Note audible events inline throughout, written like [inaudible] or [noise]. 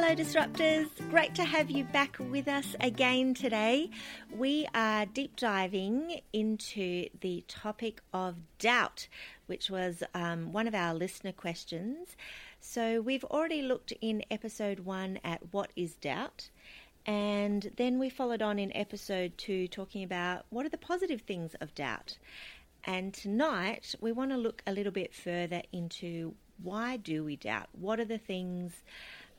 Hello, Disruptors. Great to have you back with us again today. We are deep diving into the topic of doubt, which was um, one of our listener questions. So, we've already looked in episode one at what is doubt, and then we followed on in episode two talking about what are the positive things of doubt. And tonight we want to look a little bit further into why do we doubt? What are the things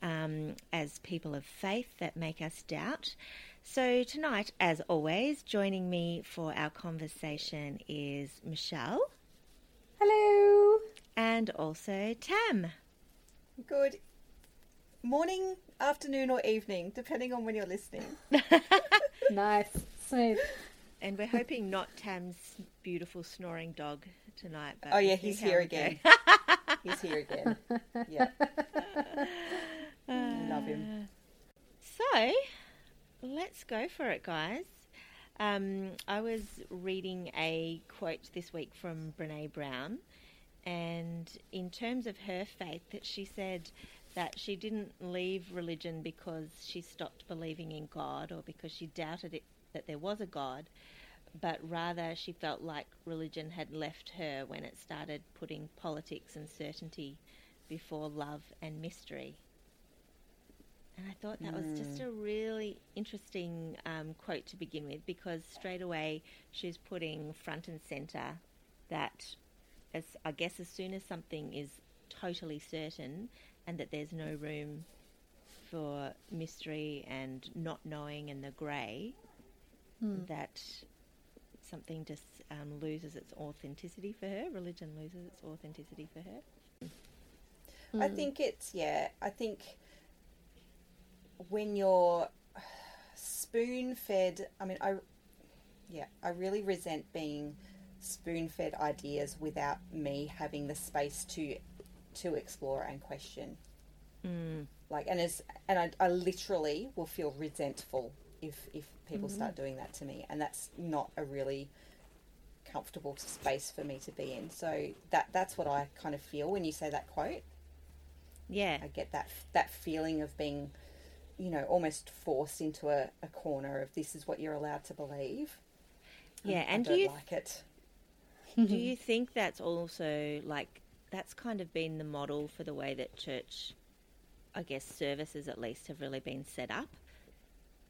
um, as people of faith that make us doubt. So, tonight, as always, joining me for our conversation is Michelle. Hello. And also Tam. Good morning, afternoon, or evening, depending on when you're listening. [laughs] nice. Smooth. And we're hoping not Tam's beautiful snoring dog tonight. oh, yeah, he's here again. [laughs] he's here again. Yeah. [laughs] Love him. So, let's go for it, guys. Um, I was reading a quote this week from Brene Brown, and in terms of her faith, that she said that she didn't leave religion because she stopped believing in God or because she doubted it, that there was a God, but rather she felt like religion had left her when it started putting politics and certainty before love and mystery. And I thought that mm. was just hmm. a really interesting um, quote to begin with because straight away she's putting front and center that, as I guess, as soon as something is totally certain and that there's no room for mystery and not knowing and the grey, mm. that something just um, loses its authenticity for her. Religion loses its authenticity for her. Mm. I think it's yeah. I think when you're spoon fed, I mean, I, yeah, I really resent being spoon fed ideas without me having the space to, to explore and question. Mm. Like, and as, and I, I literally will feel resentful if, if people mm. start doing that to me. And that's not a really comfortable space for me to be in. So that, that's what I kind of feel when you say that quote. Yeah. I get that, that feeling of being, you know, almost forced into a, a corner of this is what you're allowed to believe. Yeah, and I do you like it. do [laughs] you think that's also like that's kind of been the model for the way that church, I guess, services at least have really been set up?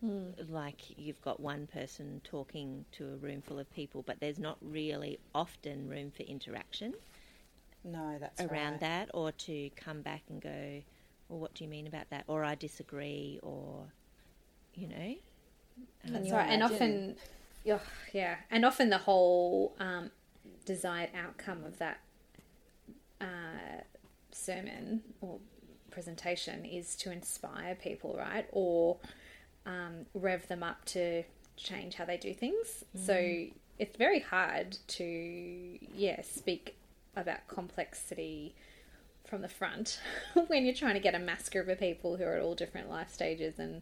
Mm. Like you've got one person talking to a room full of people, but there's not really often room for interaction. No, that's around right. that, or to come back and go, well, what do you mean about that? Or I disagree, or, you know. That's right. And often, oh, yeah, and often the whole um, desired outcome of that uh, sermon or presentation is to inspire people, right? Or um, rev them up to change how they do things. Mm. So it's very hard to, yeah, speak about complexity from the front [laughs] when you're trying to get a mass group of people who are at all different life stages and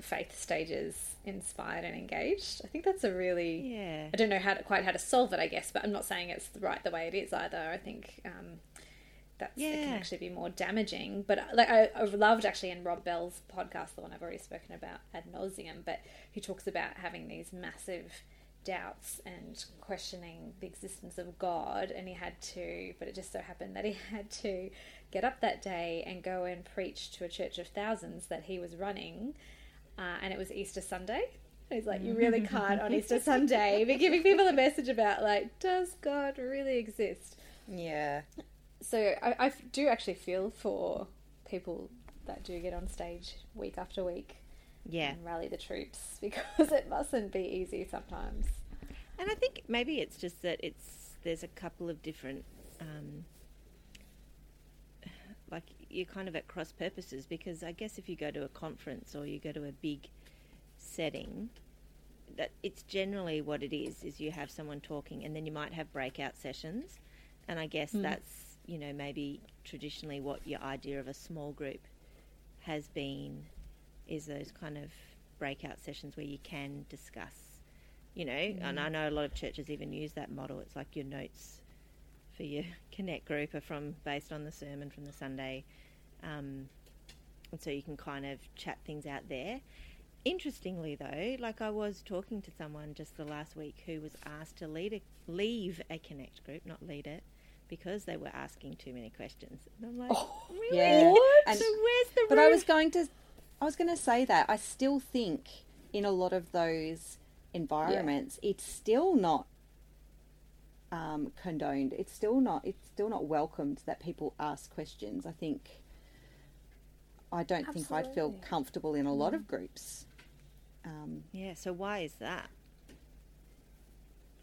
faith stages inspired and engaged. I think that's a really yeah. I don't know how to, quite how to solve it, I guess, but I'm not saying it's right the way it is either. I think um, that's yeah. it can actually be more damaging. But like I, I loved actually in Rob Bell's podcast, the one I've already spoken about ad nauseum, but he talks about having these massive doubts and questioning the existence of God, and he had to, but it just so happened that he [laughs] had to get up that day and go and preach to a church of thousands that he was running, uh, and it was Easter Sunday. He's like, you really can't on Easter [laughs] Sunday be giving people a message about like, does God really exist? Yeah. So I, I do actually feel for people that do get on stage week after week yeah. and rally the troops [laughs] because it mustn't be easy sometimes. And I think maybe it's just that it's there's a couple of different um, [sighs] like you're kind of at cross purposes because I guess if you go to a conference or you go to a big setting that it's generally what it is is you have someone talking and then you might have breakout sessions and I guess mm. that's you know maybe traditionally what your idea of a small group has been is those kind of breakout sessions where you can discuss, you know, mm. and I know a lot of churches even use that model. It's like your notes for your [laughs] connect group are from based on the sermon from the Sunday, um, and so you can kind of chat things out there. Interestingly, though, like I was talking to someone just the last week who was asked to lead a, leave a Connect group, not lead it, because they were asking too many questions. And I'm like, Oh, really? yeah. And- so where's the But I was going to, I was going to say that I still think in a lot of those environments, it's still not um, condoned. It's still not. It's still not welcomed that people ask questions. I think. I don't think I'd feel comfortable in a lot of groups. Um, Yeah, so why is that?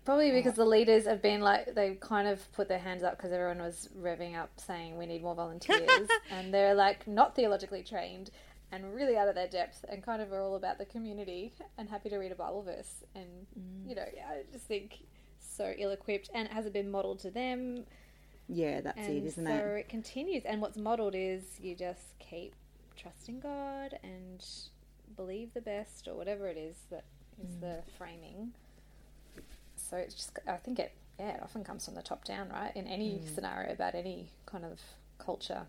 Probably because the leaders have been like they kind of put their hands up because everyone was revving up saying we need more volunteers, [laughs] and they're like not theologically trained and really out of their depth, and kind of are all about the community and happy to read a Bible verse, and you know yeah, I just think so ill-equipped, and it hasn't been modelled to them, yeah, that's and it, isn't so it? So it continues. And what's modelled is you just keep trusting God and believe the best, or whatever it is that is Mm. the framing. So it's just, I think it, yeah, it often comes from the top down, right? In any Mm. scenario about any kind of culture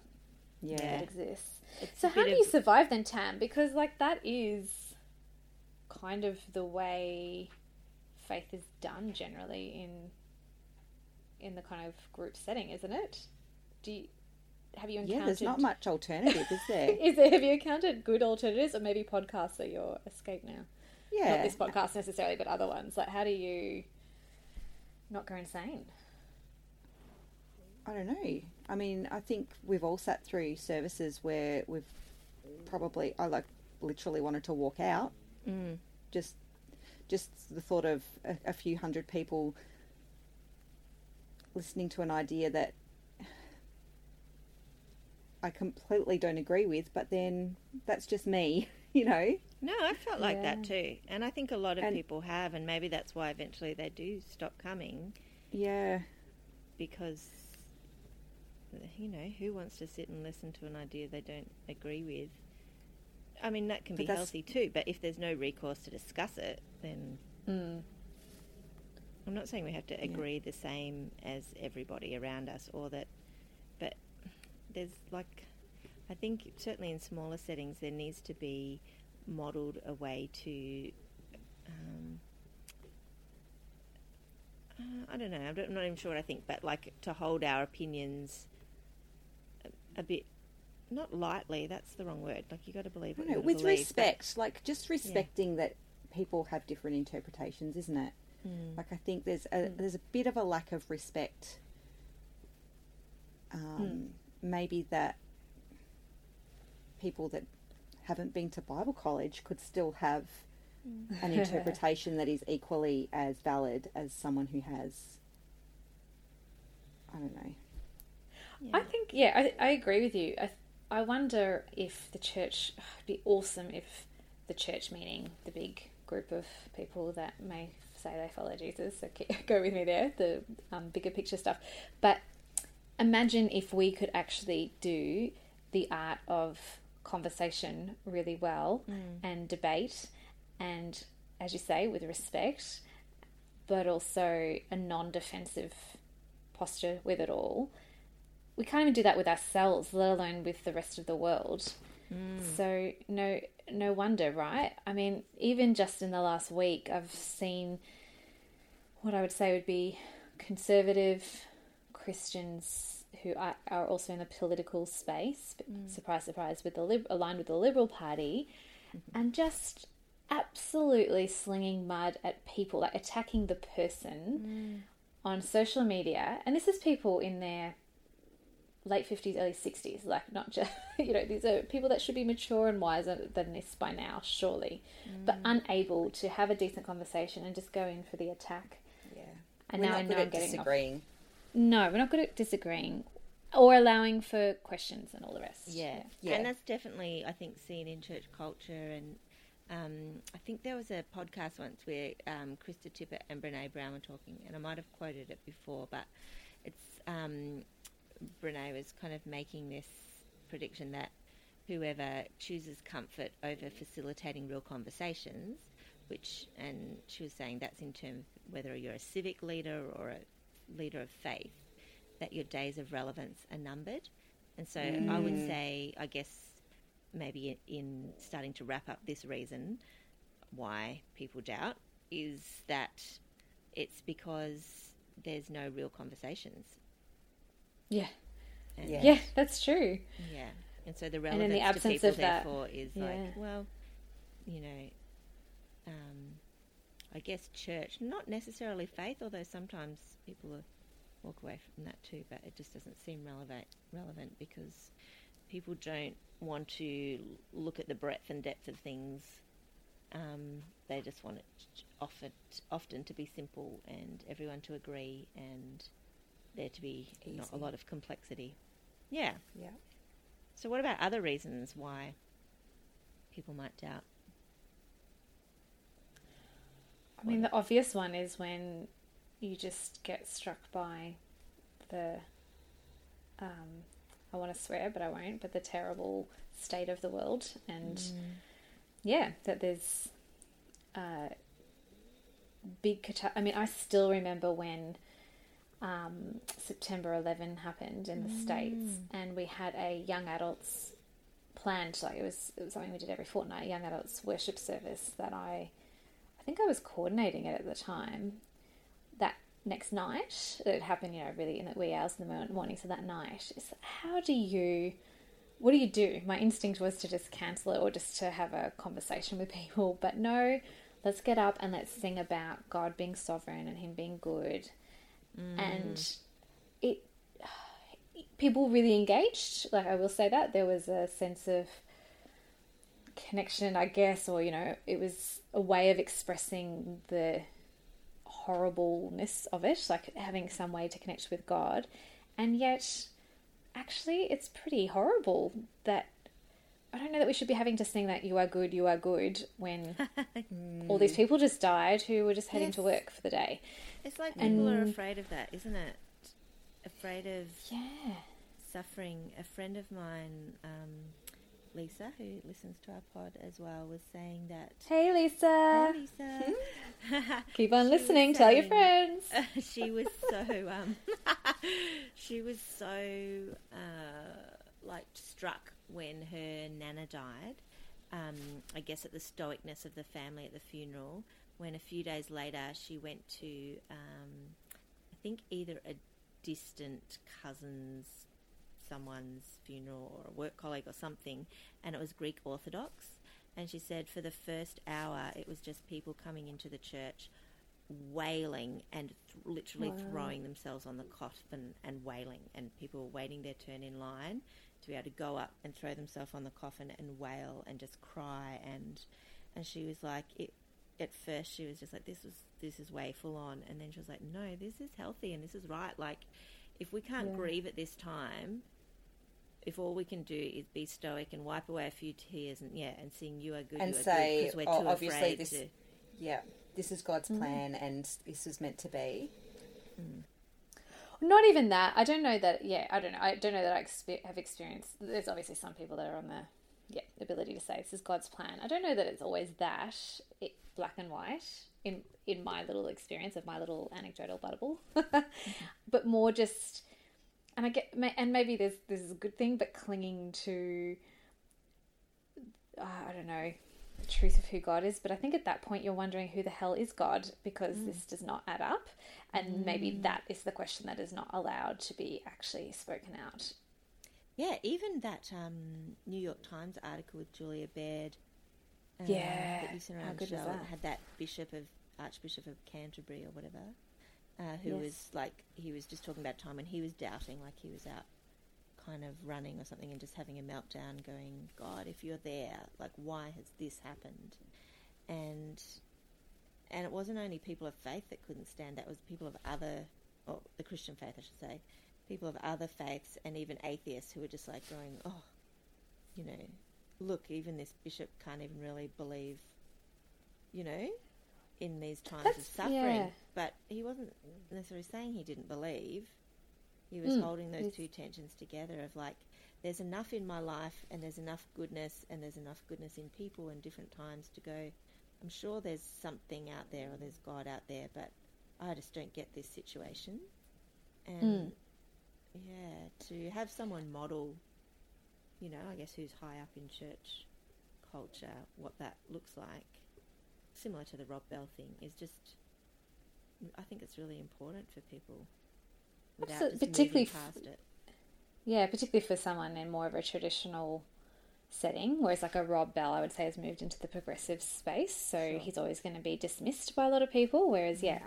Yeah. that exists. It's So how do you survive then, Tam? Because like that is kind of the way faith is done generally in in the kind of group setting, isn't it? Do you, have you encountered? Yeah, there's not much alternative, is there? [laughs] Is there, have you encountered good alternatives, or maybe podcasts are your escape now? Yeah. Not this podcast necessarily, but other ones. Like, how do you not go insane? I don't know. I mean, I think we've all sat through services where we've probably, I like literally wanted to walk out. Mm. Just, just the thought of a, a few hundred people listening to an idea that I completely don't agree with, but then that's just me, [laughs] you know. No, I felt like that too. And I think a lot of And- people have, and maybe that's why eventually they do stop coming Yeah, because, you know, who wants to sit and listen to an idea they don't agree with? I mean, that can But be healthy too, but if there's no recourse to discuss it, then Mm. I'm not saying we have to agree the same as everybody around us or that, but there's like, I think certainly in smaller settings there needs to be modelled a way to, um, uh, I don't know, I'm not even sure what I think, but like to hold our opinions a, bit, not lightly, that's the wrong word, like you got to believe what know, with believe, respect, like just respecting that people have different interpretations, isn't it? Mm. Like I think there's a there's a bit of a lack of respect. Um, Maybe that people that haven't been to Bible college could still have an [laughs] interpretation that is equally as valid as someone who has. I don't know. I think, yeah, I, I agree with you. I, I wonder if the church, it'd be awesome if the church, meaning the big group of people that may say they follow Jesus, so [laughs] go with me there, the um, bigger picture stuff. But imagine if we could actually do the art of conversation really well and debate, and as you say, with respect, but also a non defensive posture with it all we can't even do that with ourselves, let alone with the rest of the world. Mm. So no, no wonder, right? I mean, even just in the last week, I've seen what I would say would be conservative Christians who are, are also in the political space. Mm. Surprise, surprise, with the lib- aligned with the Liberal Party, mm-hmm. and just absolutely slinging mud at people, like attacking the person mm. on social media. And this is people in their late 50s, early 60s, like not just, [laughs] you know, these are people that should be mature and wiser than this by now, surely, but unable to have a decent conversation and just go in for the attack. Yeah. And We're now not I good know at I'm getting off. disagreeing. No, we're not good at disagreeing or allowing for questions and all the rest. Yeah. Yeah. and that's definitely I think seen in church culture. And um, I think there was a podcast once where um, Krista Tippett and Brene Brown were talking, and I might have quoted it before, but it's um, Brene was kind of making this prediction that whoever chooses comfort over facilitating real conversations, which and she was saying that's in terms whether you're a civic leader or a leader of faith, that your days of relevance are numbered. And so I would mm. say, I guess, maybe in starting to wrap up this reason why people doubt is that it's because there's no real conversations. Yeah. And, Yeah. Yeah, that's true. yeah. And so the relevance the to people of that, therefore is yeah. like, well, you know, um, I guess church, not necessarily faith, although sometimes people walk away from that too, but it just doesn't seem relevant relevant because people don't want to look at the breadth and depth of things. Um, they just want it often, often to be simple and everyone to agree and there to be not a lot of complexity. Yeah. Yeah. So, what about other reasons why people might doubt? I mean, the obvious one is when you just get struck by the, um, I want to swear, but I won't, but the terrible state of the world. And yeah, that there's uh, big, cata- I mean, I still remember when um, September 11 happened in the States and we had a young adults planned, like it was, it was something we did every fortnight, young adults worship service that I, I think I was coordinating it at the time. That next night, it happened, you know, really in the wee hours in the morning. So that night, is how do you, what do you do? My instinct was to just cancel it or just to have a conversation with [laughs] people, but no, let's get up and let's sing about God being sovereign and Him being good, and mm. it. [sighs] People really engaged. Like I will say that there was a sense of connection, I guess, or you know, it was a way of expressing the horribleness of it, like having some way to connect with God. And yet, actually, it's pretty horrible that I don't know that we should be having to sing that you are good, you are good when [laughs] all these people just died who were just heading to work for the day. It's like people are afraid of that, isn't it? Afraid of Yeah. suffering. A friend of mine, um, Lisa, who listens to our pod as well, was saying that. Hey, Lisa. Hey, Lisa. [laughs] Keep on listening. Tell your saying- friends. [laughs] she was so um, she was so uh, like struck when her nana died. Um, I guess at the stoicness of the family at the funeral. When a few days later she went to, um, I think either a distant cousin's, someone's funeral or a work colleague or something, and it was Greek Orthodox. And she said for the first hour it was just people coming into the church wailing and th- literally Wow. throwing themselves on the coffin and wailing, and people were waiting their turn in line to be able to go up and throw themselves on the coffin and wail and just cry and and she was like it at first she was just like this was this is way full on and then she was like no this is healthy and this is right like if we can't Yeah. grieve at this time if all we can do is be stoic and wipe away a few tears and yeah and sing you are good And you are say, good because we're oh, too obviously afraid this- to Yeah. This is God's plan and this is meant to be. Not even that. I don't know that. Yeah, I don't know. I don't know that I expe- have experienced. There's obviously some people that are on the yeah ability to say this is God's plan. I don't know that it's always that it, black and white in in my little experience of my little anecdotal bubble, [laughs] but more just. And I get, and maybe this this is a good thing, but clinging to, uh, I don't know, the truth of who God is. But I think at that point you're wondering who the hell is God because this does not add up, and maybe that is the question that is not allowed to be actually spoken out. Yeah, even that um, New York Times article with Julia Baird. uh, Yeah, that you sent how around good was Michelle, that? had that Bishop of Archbishop of Canterbury or whatever, uh, who Yes. was like he was just talking about time when he was doubting, like he was out kind of running or something and just having a meltdown, going, God, if you're there, like why has this happened? And and it wasn't only people of faith that couldn't stand that; it was people of other, or the Christian faith, I should say, people of other faiths and even atheists who were just like going, oh, you know, look, even this bishop can't even really believe, you know, in these times of suffering. yeah. But he wasn't necessarily saying he didn't believe. He was Mm, holding those two tensions together of like, there's enough in my life and there's enough goodness and there's enough goodness in people and different times to go, I'm sure there's something out there or there's God out there, but I just don't get this situation. And Mm. yeah, to have someone model you know, I guess who's high up in church culture, what that looks like, similar to the Rob Bell thing, is just. I think it's really important for people without Absolutely, particularly past it. Yeah, particularly for someone in more of a traditional setting, whereas like a Rob Bell, I would say, has moved into the progressive space, so Sure. he's always going to be dismissed by a lot of people. Whereas, mm-hmm. yeah,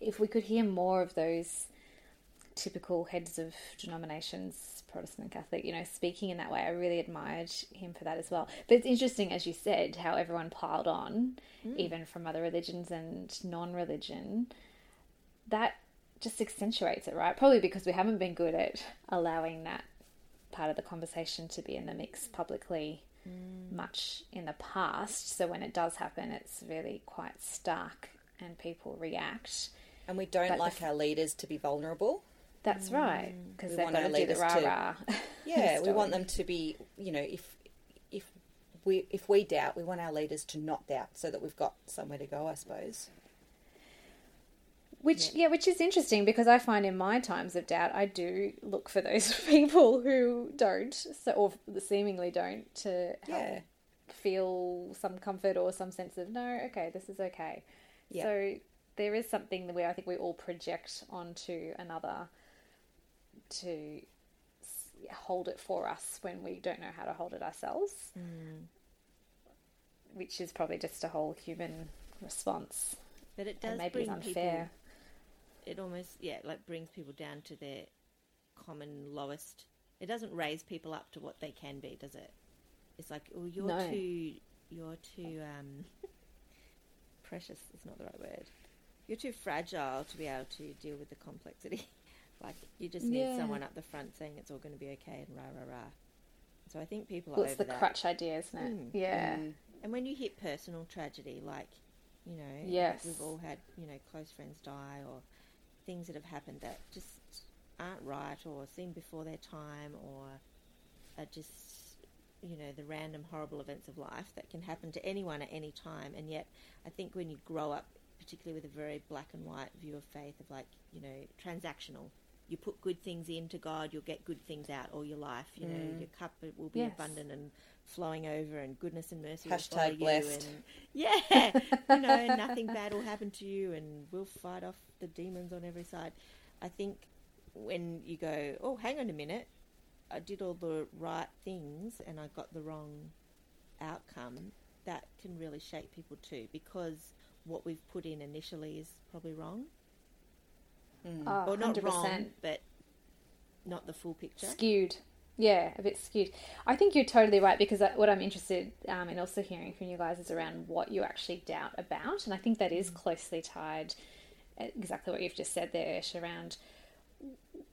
if we could hear more of those typical heads of denominations, Protestant and Catholic, you know, speaking in that way, I really admired him for that as well. But it's interesting, as you said, how everyone piled on, mm. even from other religions and non-religion. That just accentuates it, right? Probably because we haven't been good at allowing that part of the conversation to be in the mix publicly mm. much in the past. So when it does happen, it's really quite stark and people react. And we don't But like f- our leaders to be vulnerable. That's mm. right, because We they've want got our to do the leaders rah to- rah. [laughs] Yeah, we want them to be, you know, if if we if we doubt, we want our leaders to not doubt, so that we've got somewhere to go, I suppose. Which yeah. which is interesting because I find in my times of doubt I do look for those [laughs] people who don't, so or seemingly don't, to help Yeah. feel some comfort or some sense of no, okay, this is okay. Yeah. So there is something where I think we all project onto another to hold it for us when we don't know how to hold it ourselves, mm. which is probably just a whole human response, But it does and maybe bring unfair. people. It almost yeah, like brings people down to their common lowest. It doesn't raise people up to what they can be, does it? It's like, oh, you're No. too, you're too um, [laughs] precious. Is not the right word. You're too fragile to be able to deal with the complexity. [laughs] like you just need Yeah. someone up the front saying it's all going to be okay and rah rah rah. So I think people are Well, it's over the that. crutch idea, isn't it? Mm. Yeah. And when you hit personal tragedy, like, you know, Yes. we've all had, you know, close friends die or things that have happened that just aren't right or seem before their time or are just, you know, the random horrible events of life that can happen to anyone at any time. And yet, I think when you grow up, particularly with a very black and white view of faith, of like, you know, transactional. You put good things into God, you'll get good things out all your life. You know, mm. your cup will be Yes. abundant and flowing over, and goodness and mercy will Hashtag follow you. blessed. And yeah, [laughs] you know, nothing bad will happen to you, and we'll fight off the demons on every side. I think when you go, oh, hang on a minute, I did all the right things and I got the wrong outcome, that can really shake people too, because what we've put in initially is probably wrong, Oh, or not 100%. wrong, but not the full picture. skewed. Yeah, a bit skewed. I think you're totally right because what I'm interested um, in also hearing from you guys is around what you actually doubt about, and I think that is closely tied. Exactly what you've just said there, Ish, around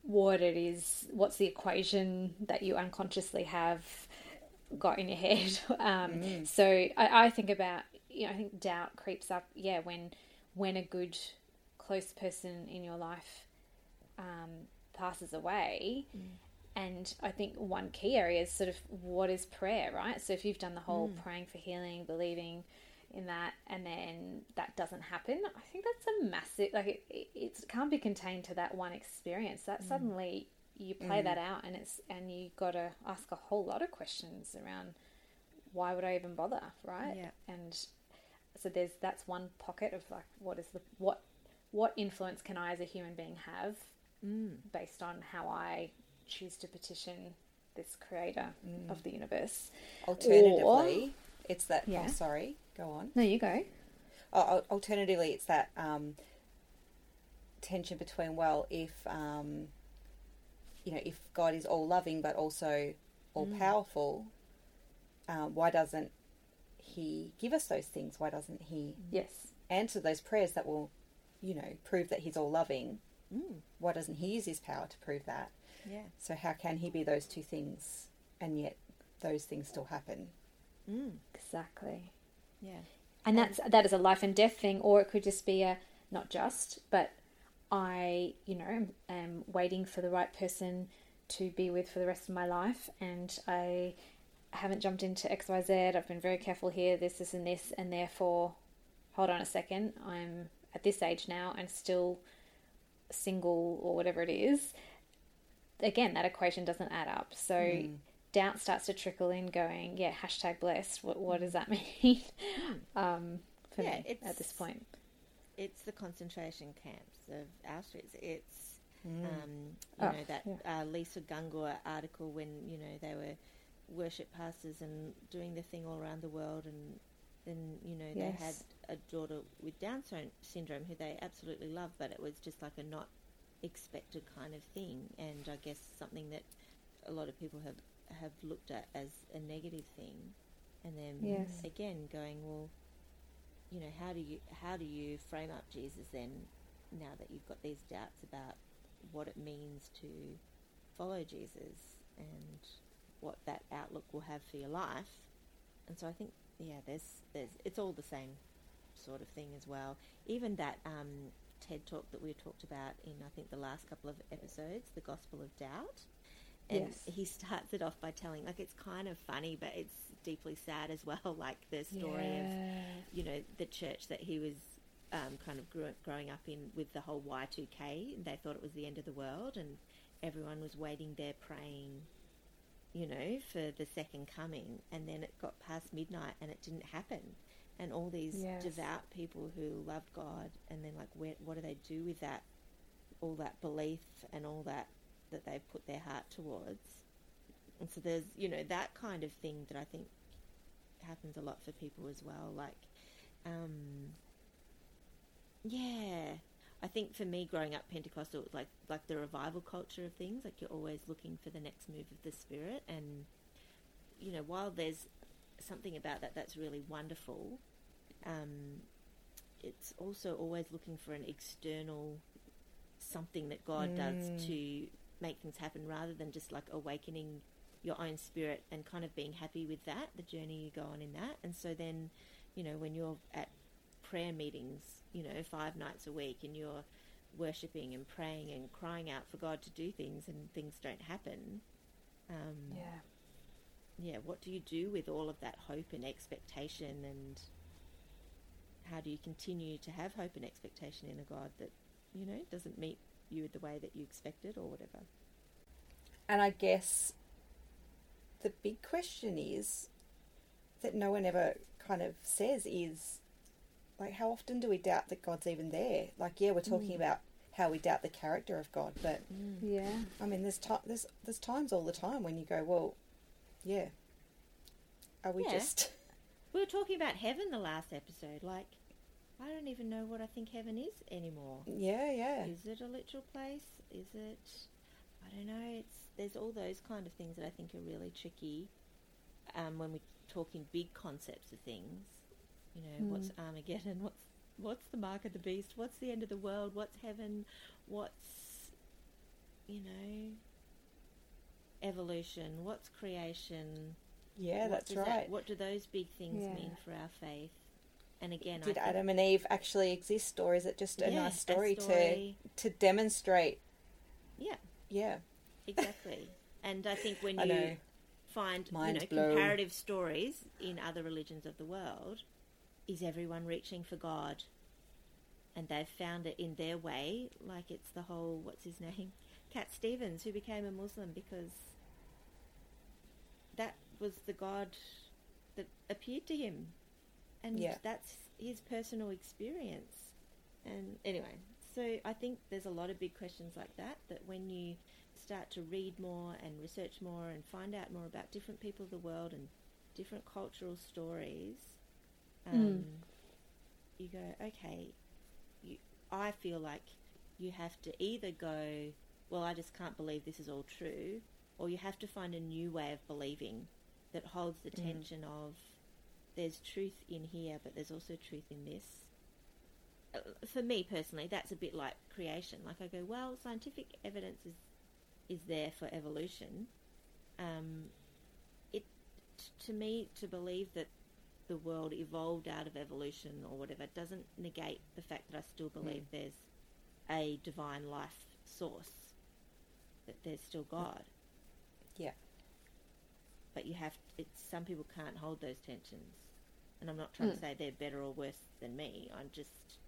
what it is, what's the equation that you unconsciously have got in your head. [laughs] Um, So I, I think about, you know, I think doubt creeps up. Yeah, when when a good close person in your life um, passes away. Mm. And I think one key area is sort of what is prayer, right? So if you've done the whole mm. praying for healing, believing in that, and then that doesn't happen, I think that's a massive, like, it, it, it can't be contained to that one experience. That mm. suddenly you play that out, and it's, and you got to ask a whole lot of questions around why would I even bother, right? Yeah. And so there's, that's one pocket of like, what is the, what, what influence can I as a human being have based on how I choose to petition this creator of the universe. Alternatively, it's that. Yeah. Oh, sorry. Go on. No, you go. Oh, alternatively, it's that um, tension between well, if um, you know, if God is all loving but also all powerful, um, why doesn't He give us those things? Why doesn't He Yes. answer those prayers that will, you know, prove that He's all loving? Mm, why doesn't He use His power to prove that? Yeah. So how can He be those two things and yet those things still happen? Mm. Exactly. Yeah. And that's that is a life and death thing, or it could just be a not just, but I, you know, am, am waiting for the right person to be with for the rest of my life, and I haven't jumped into X, Y, Z. I've been very careful here, this, this, and this, and therefore, hold on a second, I'm at this age now and still single or whatever it is. Again, that equation doesn't add up. So doubt starts to trickle in, going, yeah, hashtag blessed. What what does that [laughs] mean? um, for Yeah, me at this point. It's the concentration camps of Auschwitz. It's um, you Oh, know that uh, Lisa Gungor article when you know they were worship pastors and doing the thing all around the world, and then you know they had a daughter with Down syndrome who they absolutely loved, but it was just like a not expected kind of thing, and I guess something that a lot of people have have looked at as a negative thing, and then Yes. again going well you know how do you how do you frame up Jesus then now that you've got these doubts about what it means to follow Jesus and what that outlook will have for your life? And so I think yeah there's there's it's all the same sort of thing as well. Even that um, TED talk that we talked about in I think the last couple of episodes the gospel of doubt. And Yes. he starts it off by telling like it's kind of funny but it's deeply sad as well. [laughs] Like the story of you know the church that he was um, kind of grew, growing up in with the whole Y2K. They thought it was the end of the world, and everyone was waiting there praying, you know, for the second coming. And then it got past midnight, and it didn't happen. And all these Yes. devout people who loved God, and then like, where, what do they do with that? All that belief and all that that they've put their heart towards. And so there's, you know, that kind of thing that I think happens a lot for people as well. Like, um, yeah, I think for me, growing up Pentecostal, like like the revival culture of things, like you're always looking for the next move of the Spirit, and you know, while there's something about that that's really wonderful, um, it's also always looking for an external something that God does to make things happen, rather than just like awakening your own spirit and kind of being happy with that, the journey you go on in that. And so then, you know, when you're at prayer meetings, you know, five nights a week and you're worshipping and praying and crying out for God to do things and things don't happen, um, Yeah. yeah, what do you do with all of that hope and expectation and how do you continue to have hope and expectation in a God that, you know, doesn't meet you the way that you expected or whatever? And I guess the big question is that no one ever kind of says is like how often do we doubt that God's even there? Like yeah, we're talking about how we doubt the character of God, but Yeah. I mean there's ti there's there's times all the time when you go, well, yeah. Are we Yeah. just [laughs] We were talking about heaven the last episode. Like, I don't even know what I think heaven is anymore. Yeah, yeah. Is it a literal place? Is it? I don't know. It's there's all those kind of things that I think are really tricky um, when we talk in big concepts of things. You know, hmm. what's Armageddon? What's what's the mark of the beast? What's the end of the world? What's heaven? What's you know evolution? What's creation? Yeah, What that's right. that- what do those big things Yeah. mean for our faith? And again, Did Adam and Eve actually exist or is it just a Yeah, nice a story, story. to to demonstrate yeah, yeah. exactly. [laughs] and I think when I you know. find Mind you know blown. comparative stories in other religions of the world, is everyone reaching for God? And they've found it in their way, like it's the whole what's his name, [laughs] Cat Stevens, who became a Muslim because that was the God that appeared to him, and Yeah. that's his personal experience. And anyway, so I think there's a lot of big questions like that. That when you start to read more and research more and find out more about different people of the world and different cultural stories, um, you go, okay, you, I feel like you have to either go, well, I just can't believe this is all true, or you have to find a new way of believing that holds the tension of there's truth in here, but there's also truth in this. Uh, For me personally, that's a bit like creation. Like I go, well, scientific evidence is is there for evolution. Um, it t- to me to believe that the world evolved out of evolution or whatever doesn't negate the fact that I still hmm. believe there's a divine life source, that there's still God. Yeah. But you have it's some people can't hold those tensions, and I'm not trying to hmm. say they're better or worse than me. I'm just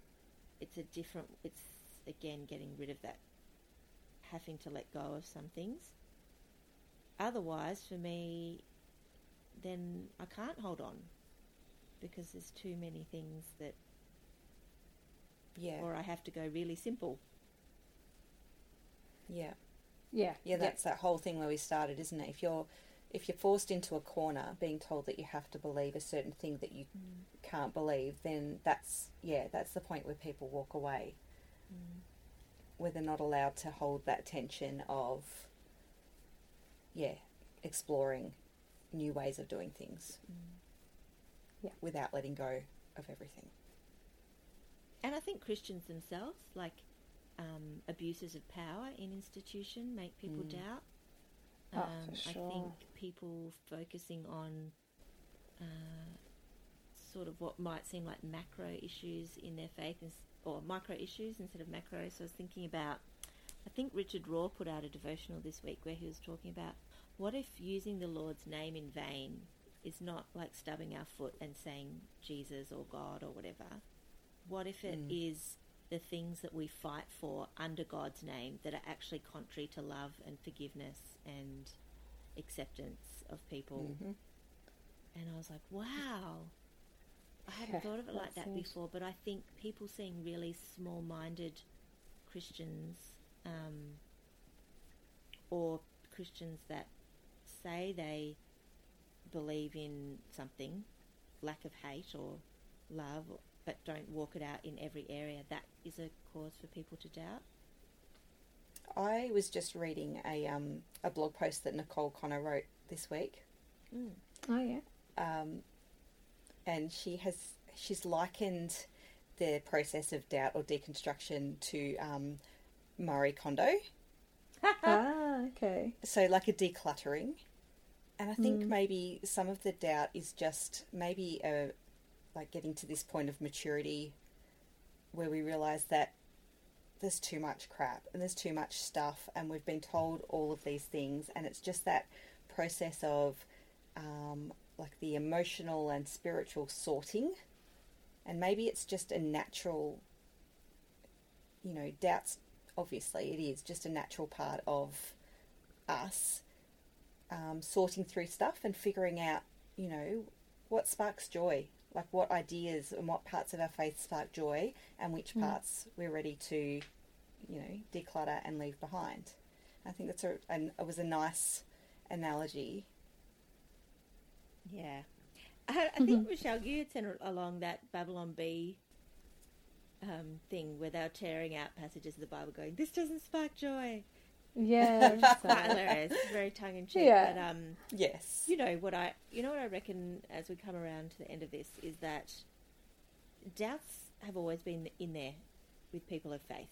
it's a different. It's again getting rid of that having to let go of some things. otherwise, for me, then I can't hold on because there's too many things that, Yeah. or I have to go really simple. Yeah. Yeah. Yeah, that's that whole thing where we started, isn't it? If you're if you're forced into a corner being told that you have to believe a certain thing that you mm. can't believe, then that's yeah, that's the point where people walk away. Mm. Where they're not allowed to hold that tension of yeah, exploring new ways of doing things. Mm. Yeah. Without letting go of everything. And I think Christians themselves, like um, abuses of power in institution, make people Mm. doubt. Oh, Um, for I think people focusing on uh, sort of what might seem like macro issues in their faith, or micro issues instead of macro. So I was thinking about, I think Richard Rohr put out a devotional this week where he was talking about what if using the Lord's name in vain is not like stubbing our foot and saying Jesus or God or whatever. What if it is Mm. the things that we fight for under God's name that are actually contrary to love and forgiveness and acceptance of people? Mhm. And I was like, wow. I hadn't Yeah, thought of it like that before, but I think people seeing really small minded Christians um, or Christians that say they believe in something, lack of hate or love, but don't walk it out in every area, that is a cause for people to doubt. I was just reading a um, a blog post that Nicole Conner wrote this week. Mm. Oh yeah. um, and she has she's likened the process of doubt or deconstruction to um, Marie Kondo, [laughs] ah, okay. so like a decluttering. And I think maybe some of the doubt is just maybe a, like getting to this point of maturity where we realize that there's too much crap and there's too much stuff, and we've been told all of these things, and it's just that process of um, like the emotional and spiritual sorting, and maybe it's just a natural, you know, doubts. Obviously, it is just a natural part of us um, sorting through stuff and figuring out, you know, what sparks joy, like what ideas and what parts of our faith spark joy, and which parts we're ready to, you know, declutter and leave behind. I think that's a, an, it was a nice analogy. Yeah. I, I think, Michelle, you had sent along that Babylon Bee um, thing where they were tearing out passages of the Bible going, this doesn't spark joy. Yeah. [laughs] It's quite hilarious. It's very tongue in cheek. Yeah. But, um, Yes. you know what I you know what I reckon as we come around to the end of this is that doubts have always been in there with people of faith.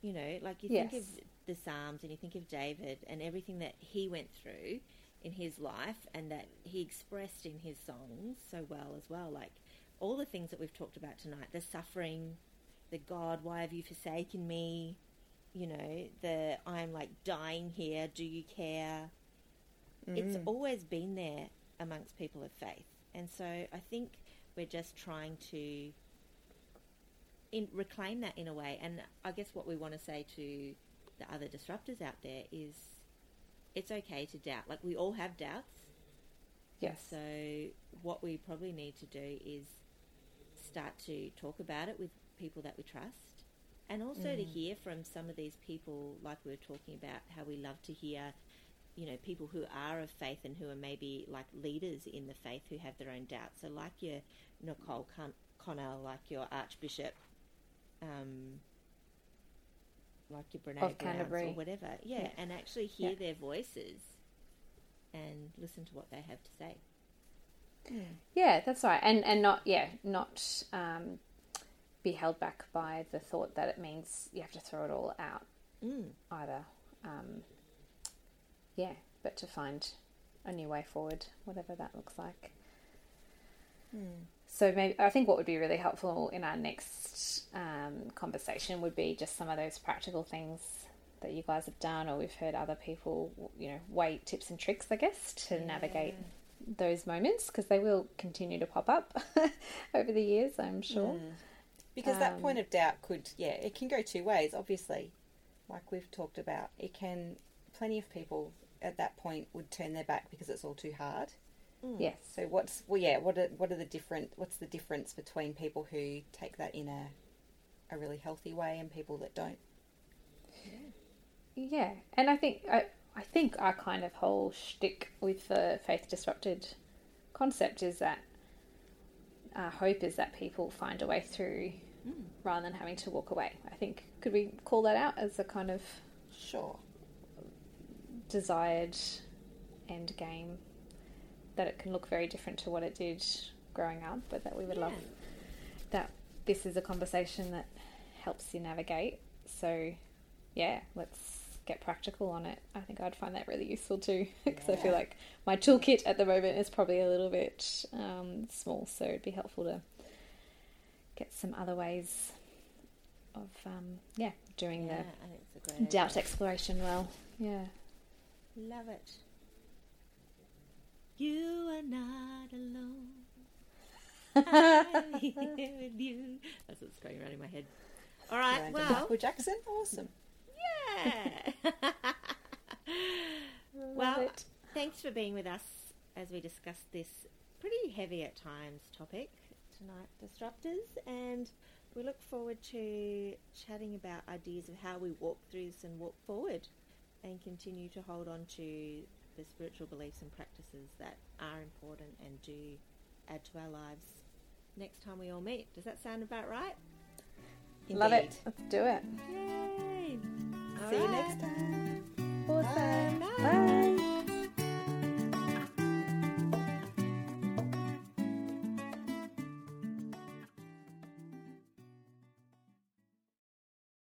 You know, like you think of the Psalms and you think of David and everything that he went through in his life and that he expressed in his songs so well as well. Like all the things that we've talked about tonight, the suffering, the God, why have you forsaken me? You know, the I'm like dying here, do you care? it's mm. always been there amongst people of faith. And so I think we're just trying to in, reclaim that in a way. And I guess what we want to say to the other disruptors out there is it's okay to doubt. Like we all have doubts. yes. So what we probably need to do is start to talk about it with people that we trust. And also to hear from some of these people, like we were talking about, how we love to hear, you know, people who are of faith and who are maybe like leaders in the faith who have their own doubts. So, like your Nicole Con- Conner, like your Archbishop, um, like your Brene Browns or whatever. Yeah, Yeah. and actually hear Yeah. their voices and listen to what they have to say. Yeah, that's right, and and not yeah, not um, be held back by the thought that it means you have to throw it all out Mm. either. Um, yeah, but to find a new way forward, whatever that looks like. So maybe I think what would be really helpful in our next um, conversation would be just some of those practical things that you guys have done, or we've heard other people, you know, way tips and tricks, I guess, to navigate those moments because they will continue to pop up [laughs] over the years, I'm sure. Because that Um, point of doubt could, yeah, it can go two ways, obviously. Like we've talked about, it can, plenty of people at that point would turn their back because it's all too hard. Yes. So what's well, yeah, what are what are the different? What's the difference between people who take that in a a really healthy way and people that don't? Yeah, and I think I I think our kind of whole shtick with the faith disrupted concept is that our hope is that people find a way through hmm. rather than having to walk away. I think could we call that out as a kind of Sure. desired end game that it can look very different to what it did growing up, but that we would love that this is a conversation that helps you navigate. So, yeah, let's get practical on it. I think I'd find that really useful too [laughs] because I feel like my toolkit at the moment is probably a little bit um, small, so it'd be helpful to get some other ways of, um, yeah, doing Yeah, the I think it's a great doubt idea. exploration well. Yeah. Love it. You are not alone. I'm [laughs] here with you. That's what's going around in my head. All right, Random well, Michael Jackson, awesome. Yeah. [laughs] well, it. thanks for being with us as we discuss this pretty heavy at times topic tonight, disruptors, and we look forward to chatting about ideas of how we walk through this and walk forward and continue to hold on to the spiritual beliefs and practices that are important and do add to our lives next time we all meet. Does that sound about right? Indeed. Love it. Let's do it. Yay. See you next time. Awesome. Bye. Bye. Bye.